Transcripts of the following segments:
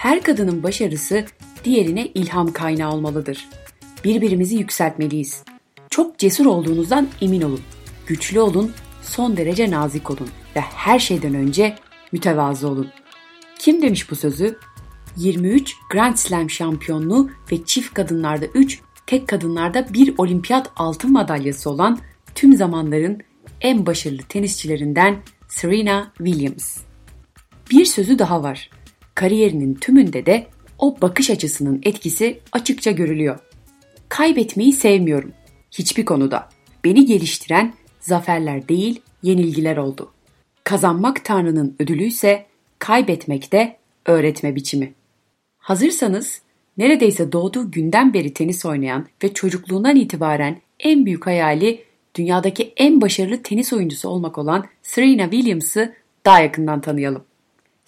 Her kadının başarısı diğerine ilham kaynağı olmalıdır. Birbirimizi yükseltmeliyiz. Çok cesur olduğunuzdan emin olun. Güçlü olun, son derece nazik olun ve her şeyden önce mütevazı olun. Kim demiş bu sözü? 23 Grand Slam şampiyonluğu ve çift kadınlarda 3, tek kadınlarda 1 olimpiyat altın madalyası olan tüm zamanların en başarılı tenisçilerinden Serena Williams. Bir sözü daha var. Kariyerinin tümünde de o bakış açısının etkisi açıkça görülüyor. Kaybetmeyi sevmiyorum. Hiçbir konuda. Beni geliştiren zaferler değil, yenilgiler oldu. Kazanmak Tanrı'nın ödülü ise kaybetmek de öğretme biçimi. Hazırsanız neredeyse doğduğu günden beri tenis oynayan ve çocukluğundan itibaren en büyük hayali dünyadaki en başarılı tenis oyuncusu olmak olan Serena Williams'ı daha yakından tanıyalım.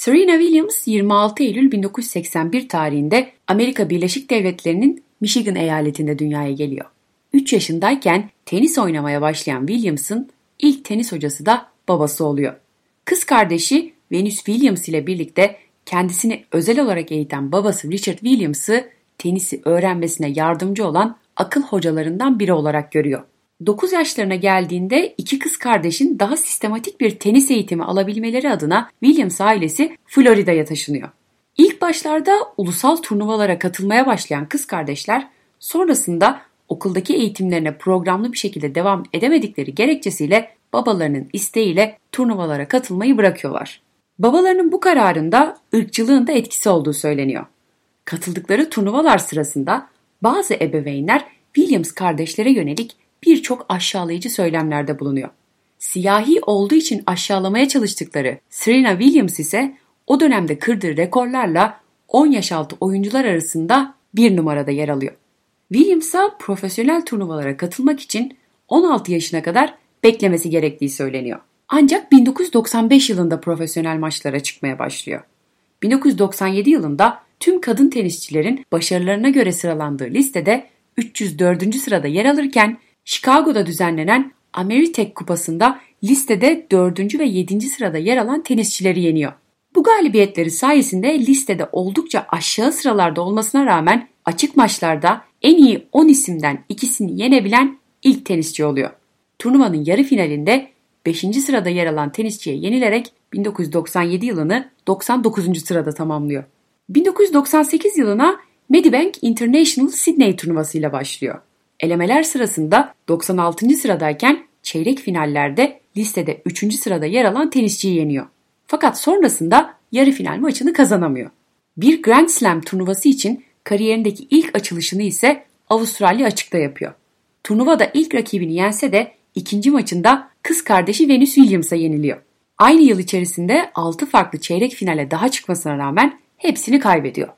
Serena Williams 26 Eylül 1981 tarihinde Amerika Birleşik Devletleri'nin Michigan eyaletinde dünyaya geliyor. 3 yaşındayken tenis oynamaya başlayan Williams'ın ilk tenis hocası da babası oluyor. Kız kardeşi Venus Williams ile birlikte kendisini özel olarak eğiten babası Richard Williams'ı tenisi öğrenmesine yardımcı olan akıl hocalarından biri olarak görüyor. 9 yaşlarına geldiğinde iki kız kardeşin daha sistematik bir tenis eğitimi alabilmeleri adına Williams ailesi Florida'ya taşınıyor. İlk başlarda ulusal turnuvalara katılmaya başlayan kız kardeşler sonrasında okuldaki eğitimlerine programlı bir şekilde devam edemedikleri gerekçesiyle babalarının isteğiyle turnuvalara katılmayı bırakıyorlar. Babalarının bu kararında ırkçılığın da etkisi olduğu söyleniyor. Katıldıkları turnuvalar sırasında bazı ebeveynler Williams kardeşlere yönelik birçok aşağılayıcı söylemlerde bulunuyor. Siyahi olduğu için aşağılamaya çalıştıkları Serena Williams ise o dönemde kırdığı rekorlarla 10 yaş altı oyuncular arasında bir numarada yer alıyor. Williams'a profesyonel turnuvalara katılmak için 16 yaşına kadar beklemesi gerektiği söyleniyor. Ancak 1995 yılında profesyonel maçlara çıkmaya başlıyor. 1997 yılında tüm kadın tenisçilerin başarılarına göre sıralandığı listede 304. sırada yer alırken Chicago'da düzenlenen Ameritech Kupası'nda listede 4. ve 7. sırada yer alan tenisçileri yeniyor. Bu galibiyetleri sayesinde listede oldukça aşağı sıralarda olmasına rağmen açık maçlarda en iyi 10 isimden ikisini yenebilen ilk tenisçi oluyor. Turnuvanın yarı finalinde 5. sırada yer alan tenisçiye yenilerek 1997 yılını 99. sırada tamamlıyor. 1998 yılına Medibank International Sydney turnuvasıyla başlıyor. Elemeler sırasında 96. sıradayken çeyrek finallerde listede 3. sırada yer alan tenisçiyi yeniyor. Fakat sonrasında yarı final maçını kazanamıyor. Bir Grand Slam turnuvası için kariyerindeki ilk açılışını ise Avustralya açıkta yapıyor. Turnuvada ilk rakibini yense de ikinci maçında kız kardeşi Venus Williams'a yeniliyor. Aynı yıl içerisinde 6 farklı çeyrek finale daha çıkmasına rağmen hepsini kaybediyor.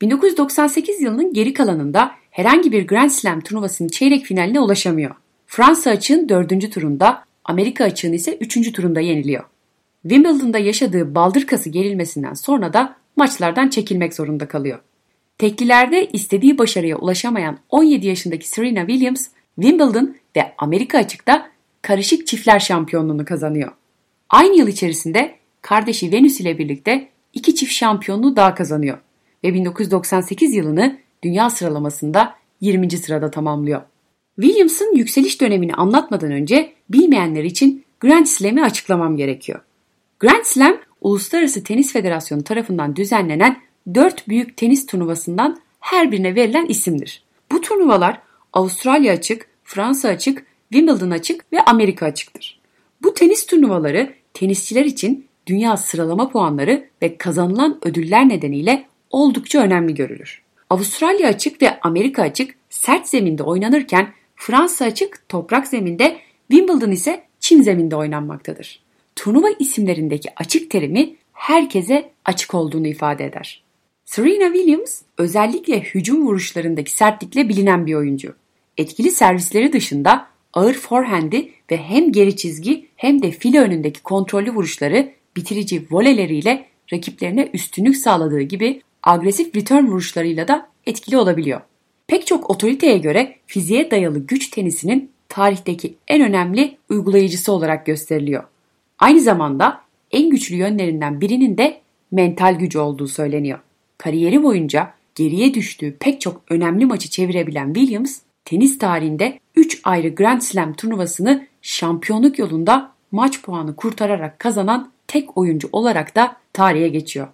1998 yılının geri kalanında herhangi bir Grand Slam turnuvasının çeyrek finaline ulaşamıyor. Fransa açığın 4. turunda, Amerika açığın ise 3. turunda yeniliyor. Wimbledon'da yaşadığı baldırkası gerilmesinden sonra da maçlardan çekilmek zorunda kalıyor. Teklilerde istediği başarıya ulaşamayan 17 yaşındaki Serena Williams, Wimbledon ve Amerika açıkta karışık çiftler şampiyonluğunu kazanıyor. Aynı yıl içerisinde kardeşi Venus ile birlikte iki çift şampiyonluğu daha kazanıyor ve 1998 yılını dünya sıralamasında 20. sırada tamamlıyor. Williams'ın yükseliş dönemini anlatmadan önce bilmeyenler için Grand Slam'i açıklamam gerekiyor. Grand Slam, Uluslararası Tenis Federasyonu tarafından düzenlenen 4 büyük tenis turnuvasından her birine verilen isimdir. Bu turnuvalar Avustralya açık, Fransa açık, Wimbledon açık ve Amerika açıktır. Bu tenis turnuvaları tenisçiler için dünya sıralama puanları ve kazanılan ödüller nedeniyle oldukça önemli görülür. Avustralya açık ve Amerika açık sert zeminde oynanırken Fransa açık toprak zeminde, Wimbledon ise çim zeminde oynanmaktadır. Turnuva isimlerindeki açık terimi herkese açık olduğunu ifade eder. Serena Williams özellikle hücum vuruşlarındaki sertlikle bilinen bir oyuncu. Etkili servisleri dışında ağır forehand'i ve hem geri çizgi hem de file önündeki kontrollü vuruşları bitirici voleleriyle rakiplerine üstünlük sağladığı gibi agresif return vuruşlarıyla da etkili olabiliyor. Pek çok otoriteye göre fiziğe dayalı güç tenisinin tarihteki en önemli uygulayıcısı olarak gösteriliyor. Aynı zamanda en güçlü yönlerinden birinin de mental gücü olduğu söyleniyor. Kariyeri boyunca geriye düştüğü pek çok önemli maçı çevirebilen Williams, tenis tarihinde 3 ayrı Grand Slam turnuvasını şampiyonluk yolunda maç puanı kurtararak kazanan tek oyuncu olarak da tarihe geçiyor.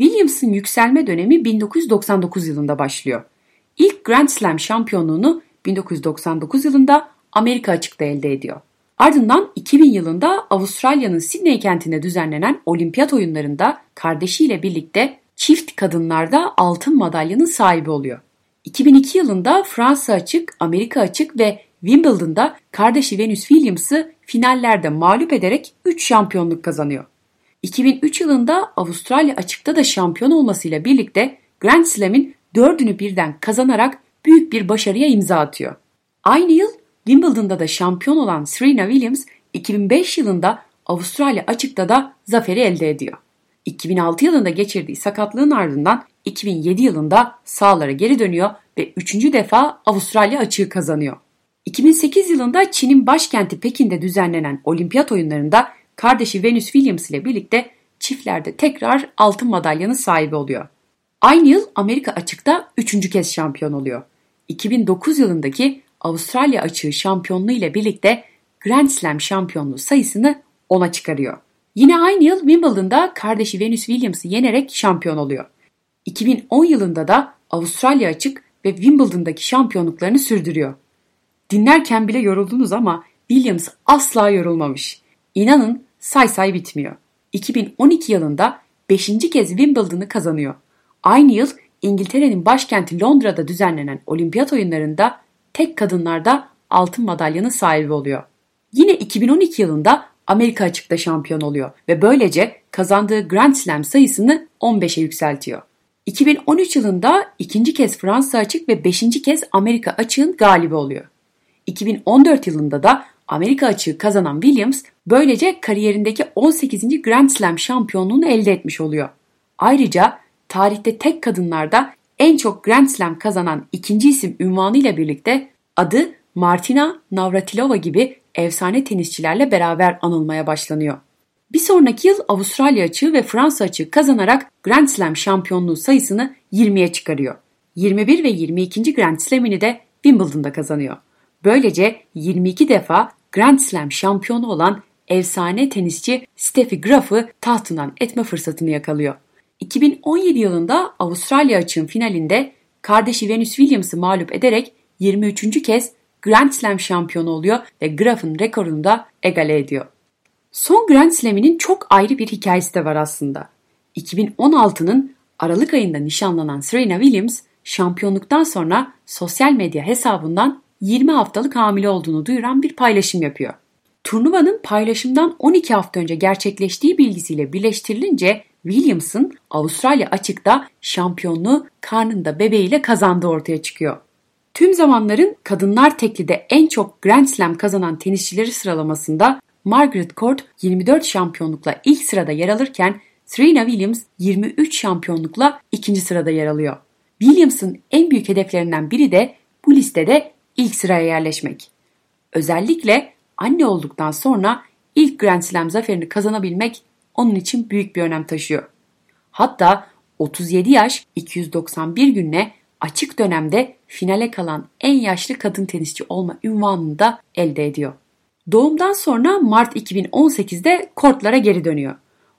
Williams'ın yükselme dönemi 1999 yılında başlıyor. İlk Grand Slam şampiyonluğunu 1999 yılında Amerika açıkta elde ediyor. Ardından 2000 yılında Avustralya'nın Sydney kentinde düzenlenen olimpiyat oyunlarında kardeşiyle birlikte çift kadınlarda altın madalyanın sahibi oluyor. 2002 yılında Fransa açık, Amerika açık ve Wimbledon'da kardeşi Venus Williams'ı finallerde mağlup ederek 3 şampiyonluk kazanıyor. 2003 yılında Avustralya açıkta da şampiyon olmasıyla birlikte Grand Slam'in dördünü birden kazanarak büyük bir başarıya imza atıyor. Aynı yıl Wimbledon'da da şampiyon olan Serena Williams 2005 yılında Avustralya açıkta da zaferi elde ediyor. 2006 yılında geçirdiği sakatlığın ardından 2007 yılında sahalara geri dönüyor ve 3. defa Avustralya açığı kazanıyor. 2008 yılında Çin'in başkenti Pekin'de düzenlenen olimpiyat oyunlarında kardeşi Venus Williams ile birlikte çiftlerde tekrar altın madalyanın sahibi oluyor. Aynı yıl Amerika açıkta üçüncü kez şampiyon oluyor. 2009 yılındaki Avustralya açığı şampiyonluğu ile birlikte Grand Slam şampiyonluğu sayısını 10'a çıkarıyor. Yine aynı yıl Wimbledon'da kardeşi Venus Williams'ı yenerek şampiyon oluyor. 2010 yılında da Avustralya açık ve Wimbledon'daki şampiyonluklarını sürdürüyor. Dinlerken bile yoruldunuz ama Williams asla yorulmamış. İnanın say say bitmiyor. 2012 yılında 5. kez Wimbledon'ı kazanıyor. Aynı yıl İngiltere'nin başkenti Londra'da düzenlenen olimpiyat oyunlarında tek kadınlarda altın madalyanın sahibi oluyor. Yine 2012 yılında Amerika açıkta şampiyon oluyor ve böylece kazandığı Grand Slam sayısını 15'e yükseltiyor. 2013 yılında ikinci kez Fransa açık ve beşinci kez Amerika açığın galibi oluyor. 2014 yılında da Amerika açığı kazanan Williams böylece kariyerindeki 18. Grand Slam şampiyonluğunu elde etmiş oluyor. Ayrıca tarihte tek kadınlarda en çok Grand Slam kazanan ikinci isim ünvanıyla birlikte adı Martina Navratilova gibi efsane tenisçilerle beraber anılmaya başlanıyor. Bir sonraki yıl Avustralya açığı ve Fransa açığı kazanarak Grand Slam şampiyonluğu sayısını 20'ye çıkarıyor. 21 ve 22. Grand Slam'ini de Wimbledon'da kazanıyor. Böylece 22 defa Grand Slam şampiyonu olan efsane tenisçi Steffi Graf'ı tahtından etme fırsatını yakalıyor. 2017 yılında Avustralya açığın finalinde kardeşi Venus Williams'ı mağlup ederek 23. kez Grand Slam şampiyonu oluyor ve Graf'ın rekorunu da egale ediyor. Son Grand Slam'inin çok ayrı bir hikayesi de var aslında. 2016'nın Aralık ayında nişanlanan Serena Williams şampiyonluktan sonra sosyal medya hesabından 20 haftalık hamile olduğunu duyuran bir paylaşım yapıyor. Turnuvanın paylaşımdan 12 hafta önce gerçekleştiği bilgisiyle birleştirilince Williams'ın Avustralya açıkta şampiyonluğu karnında bebeğiyle kazandığı ortaya çıkıyor. Tüm zamanların kadınlar teklide en çok Grand Slam kazanan tenisçileri sıralamasında Margaret Court 24 şampiyonlukla ilk sırada yer alırken Serena Williams 23 şampiyonlukla ikinci sırada yer alıyor. Williams'ın en büyük hedeflerinden biri de bu listede ilk sıraya yerleşmek. Özellikle anne olduktan sonra ilk Grand Slam zaferini kazanabilmek onun için büyük bir önem taşıyor. Hatta 37 yaş 291 günle açık dönemde finale kalan en yaşlı kadın tenisçi olma ünvanını da elde ediyor. Doğumdan sonra Mart 2018'de kortlara geri dönüyor.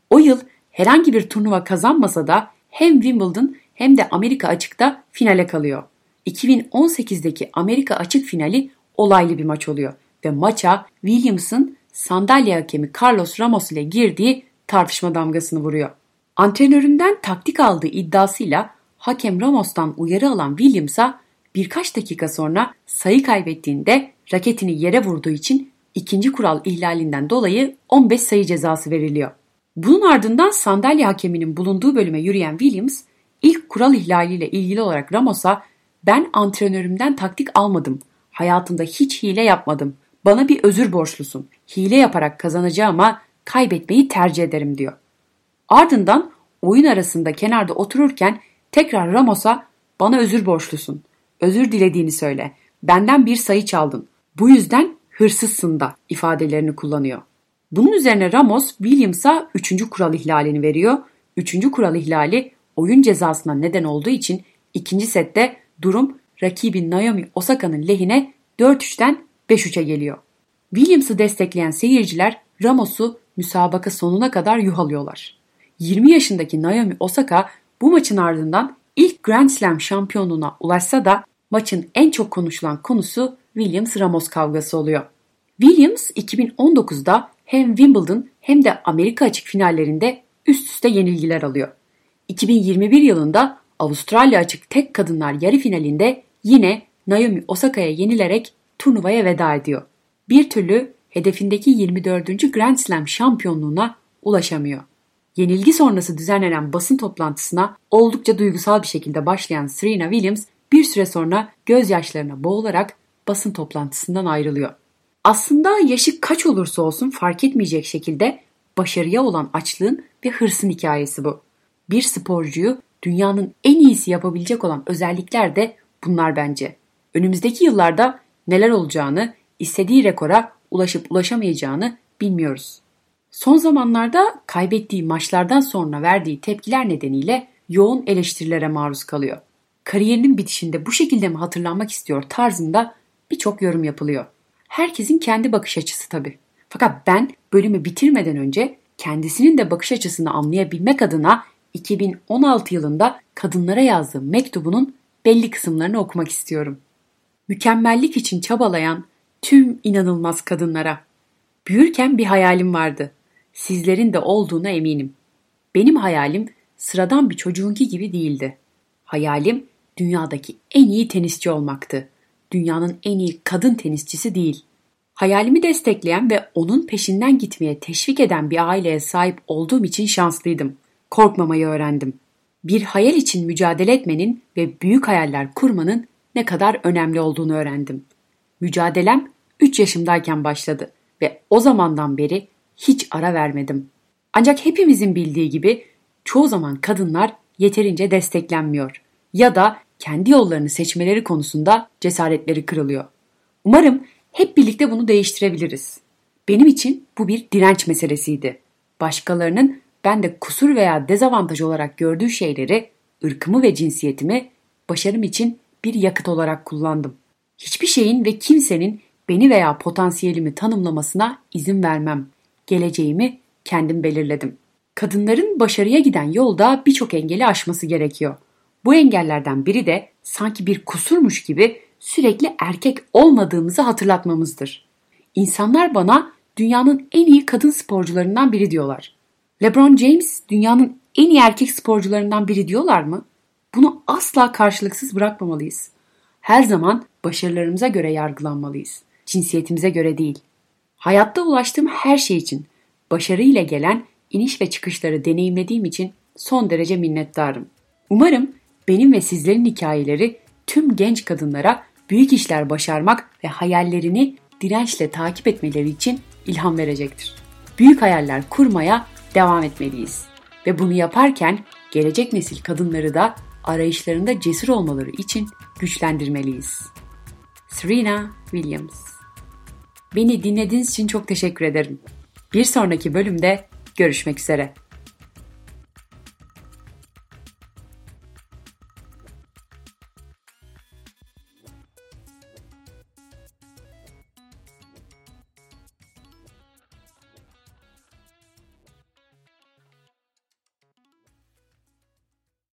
O yıl herhangi bir turnuva kazanmasa da hem Wimbledon hem de Amerika açıkta finale kalıyor. 2018'deki Amerika açık finali olaylı bir maç oluyor ve maça Williams'ın sandalye hakemi Carlos Ramos ile girdiği tartışma damgasını vuruyor. Antrenöründen taktik aldığı iddiasıyla hakem Ramos'tan uyarı alan Williams'a birkaç dakika sonra sayı kaybettiğinde raketini yere vurduğu için ikinci kural ihlalinden dolayı 15 sayı cezası veriliyor. Bunun ardından sandalye hakeminin bulunduğu bölüme yürüyen Williams ilk kural ihlaliyle ilgili olarak Ramos'a ben antrenörümden taktik almadım. Hayatımda hiç hile yapmadım. Bana bir özür borçlusun. Hile yaparak kazanacağıma kaybetmeyi tercih ederim diyor. Ardından oyun arasında kenarda otururken tekrar Ramos'a bana özür borçlusun. Özür dilediğini söyle. Benden bir sayı çaldın. Bu yüzden hırsızsın da ifadelerini kullanıyor. Bunun üzerine Ramos Williams'a 3. kural ihlalini veriyor. 3. kural ihlali oyun cezasına neden olduğu için ikinci sette durum rakibi Naomi Osaka'nın lehine 4-3'ten 5-3'e geliyor. Williams'ı destekleyen seyirciler Ramos'u müsabaka sonuna kadar yuhalıyorlar. 20 yaşındaki Naomi Osaka bu maçın ardından ilk Grand Slam şampiyonluğuna ulaşsa da maçın en çok konuşulan konusu Williams-Ramos kavgası oluyor. Williams 2019'da hem Wimbledon hem de Amerika açık finallerinde üst üste yenilgiler alıyor. 2021 yılında Avustralya açık tek kadınlar yarı finalinde yine Naomi Osaka'ya yenilerek turnuvaya veda ediyor. Bir türlü hedefindeki 24. Grand Slam şampiyonluğuna ulaşamıyor. Yenilgi sonrası düzenlenen basın toplantısına oldukça duygusal bir şekilde başlayan Serena Williams bir süre sonra gözyaşlarına boğularak basın toplantısından ayrılıyor. Aslında yaşı kaç olursa olsun fark etmeyecek şekilde başarıya olan açlığın ve hırsın hikayesi bu. Bir sporcuyu dünyanın en iyisi yapabilecek olan özellikler de bunlar bence. Önümüzdeki yıllarda neler olacağını, istediği rekora ulaşıp ulaşamayacağını bilmiyoruz. Son zamanlarda kaybettiği maçlardan sonra verdiği tepkiler nedeniyle yoğun eleştirilere maruz kalıyor. Kariyerinin bitişinde bu şekilde mi hatırlanmak istiyor tarzında birçok yorum yapılıyor. Herkesin kendi bakış açısı tabii. Fakat ben bölümü bitirmeden önce kendisinin de bakış açısını anlayabilmek adına 2016 yılında kadınlara yazdığı mektubunun belli kısımlarını okumak istiyorum. Mükemmellik için çabalayan tüm inanılmaz kadınlara. Büyürken bir hayalim vardı. Sizlerin de olduğuna eminim. Benim hayalim sıradan bir çocuğunki gibi değildi. Hayalim dünyadaki en iyi tenisçi olmaktı. Dünyanın en iyi kadın tenisçisi değil. Hayalimi destekleyen ve onun peşinden gitmeye teşvik eden bir aileye sahip olduğum için şanslıydım. Korkmamayı öğrendim. Bir hayal için mücadele etmenin ve büyük hayaller kurmanın ne kadar önemli olduğunu öğrendim. Mücadelem 3 yaşımdayken başladı ve o zamandan beri hiç ara vermedim. Ancak hepimizin bildiği gibi çoğu zaman kadınlar yeterince desteklenmiyor ya da kendi yollarını seçmeleri konusunda cesaretleri kırılıyor. Umarım hep birlikte bunu değiştirebiliriz. Benim için bu bir direnç meselesiydi. Başkalarının ben de kusur veya dezavantaj olarak gördüğü şeyleri, ırkımı ve cinsiyetimi başarım için bir yakıt olarak kullandım. Hiçbir şeyin ve kimsenin beni veya potansiyelimi tanımlamasına izin vermem. Geleceğimi kendim belirledim. Kadınların başarıya giden yolda birçok engeli aşması gerekiyor. Bu engellerden biri de sanki bir kusurmuş gibi sürekli erkek olmadığımızı hatırlatmamızdır. İnsanlar bana dünyanın en iyi kadın sporcularından biri diyorlar. LeBron James dünyanın en iyi erkek sporcularından biri diyorlar mı? Bunu asla karşılıksız bırakmamalıyız. Her zaman başarılarımıza göre yargılanmalıyız. Cinsiyetimize göre değil. Hayatta ulaştığım her şey için, başarıyla gelen iniş ve çıkışları deneyimlediğim için son derece minnettarım. Umarım benim ve sizlerin hikayeleri tüm genç kadınlara büyük işler başarmak ve hayallerini dirençle takip etmeleri için ilham verecektir. Büyük hayaller kurmaya devam etmeliyiz. Ve bunu yaparken gelecek nesil kadınları da arayışlarında cesur olmaları için güçlendirmeliyiz. Serena Williams Beni dinlediğiniz için çok teşekkür ederim. Bir sonraki bölümde görüşmek üzere.